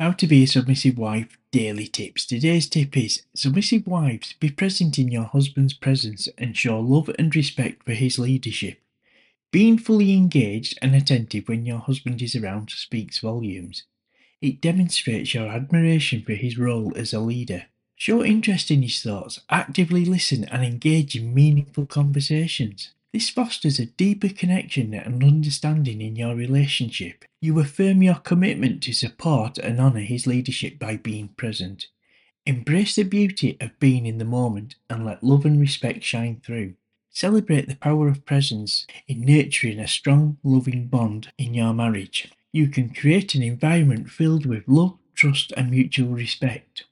How to be a submissive wife daily tips. Today's tip is submissive wives be present in your husband's presence and show love and respect for his leadership. Being fully engaged and attentive when your husband is around speaks volumes. It demonstrates your admiration for his role as a leader. Show interest in his thoughts, actively listen, and engage in meaningful conversations. This fosters a deeper connection and understanding in your relationship. You affirm your commitment to support and honour his leadership by being present. Embrace the beauty of being in the moment and let love and respect shine through. Celebrate the power of presence in nurturing a strong, loving bond in your marriage. You can create an environment filled with love, trust, and mutual respect.